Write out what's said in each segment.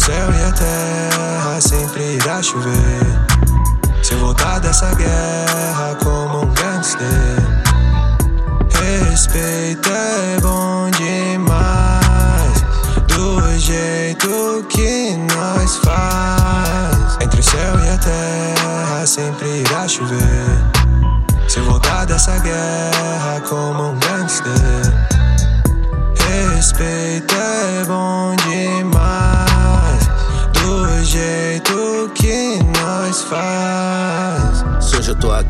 céu e a terra sempre irá chover. Se eu voltar dessa guerra como um gangster, respeito é bom demais. Do jeito que nós faz, entre o céu e a terra sempre irá chover. Se eu voltar dessa guerra como um gangster.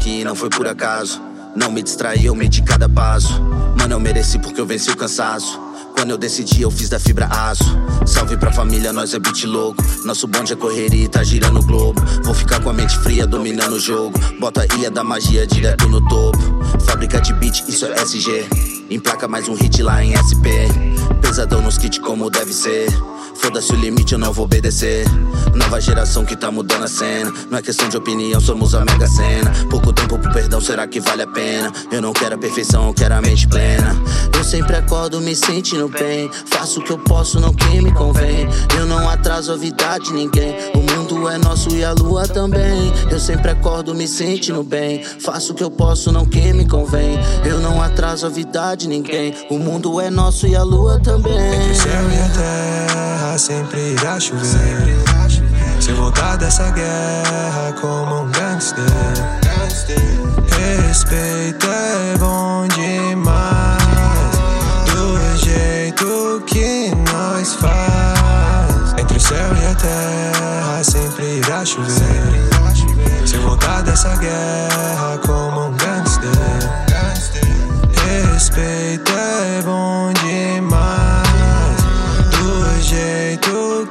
Aqui, não foi por acaso. Não me distraí, eu medi cada passo. Mano, eu mereci porque eu venci o cansaço. Quando eu decidi, eu fiz da fibra aço. Salve pra família, nós é beat louco. Nosso bonde é correria e tá girando o globo. Vou ficar com a mente fria, dominando o jogo. Bota a ilha da magia direto no topo. Fábrica de beat, isso é SG. Emplaca mais um hit lá em SP. Pesadão nos kits como deve ser. Foda-se o limite, eu não vou obedecer. Nova geração que tá mudando a cena. Não é questão de opinião, somos a mega cena. Pouco tempo pro perdão, será que vale a pena? Eu não quero a perfeição, eu quero a mente plena. Eu sempre acordo me sentindo bem. Faço o que eu posso, não que me convém. Eu não atraso a vida de ninguém. O mundo é nosso e a lua também. Eu sempre acordo me sentindo bem. Faço o que eu posso, não que me convém. A vida de ninguém. O mundo é nosso e a lua também. Entre o céu e a terra sempre irá chover. Se voltar dessa guerra como um gangster. Respeito é bom demais. Do jeito que nós faz. Entre o céu e a terra sempre irá chover. Se voltar dessa guerra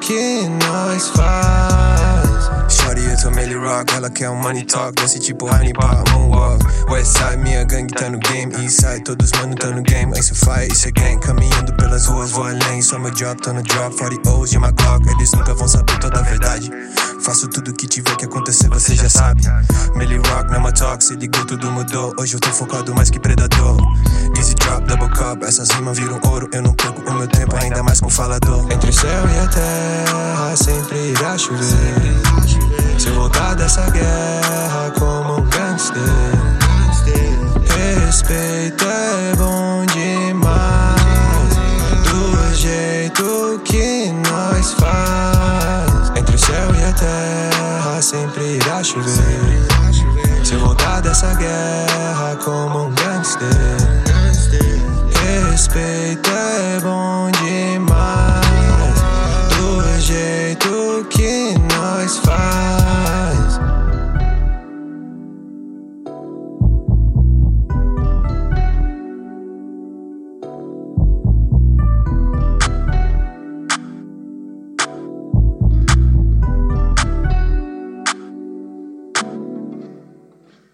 que nós faz. Shorty, eu tô Melly Rock, ela quer um money talk. Desse tipo honey pot, moonwalk. Westside, minha gangue tá no game. Eastside, todos mano tá no game. Isso faz, isso é gang Caminhando pelas ruas, vou além. Só meu job, tô no drop 40 O's de uma Glock. Eles nunca vão saber Faço tudo que tiver que acontecer, você já sabe. Melly Rock, é talk Se ligou, tudo mudou. Hoje eu tô focado mais que predador. Easy drop, double cup Essas rimas viram ouro. Eu não perco o meu tempo, ainda mais com falador. Entre o céu e a terra Sempre irá chover. Se eu voltar dessa guerra como sempre irá chover. Se eu voltar dessa guerra como um gangster, respeito é bom demais. Do jeito que nós faz.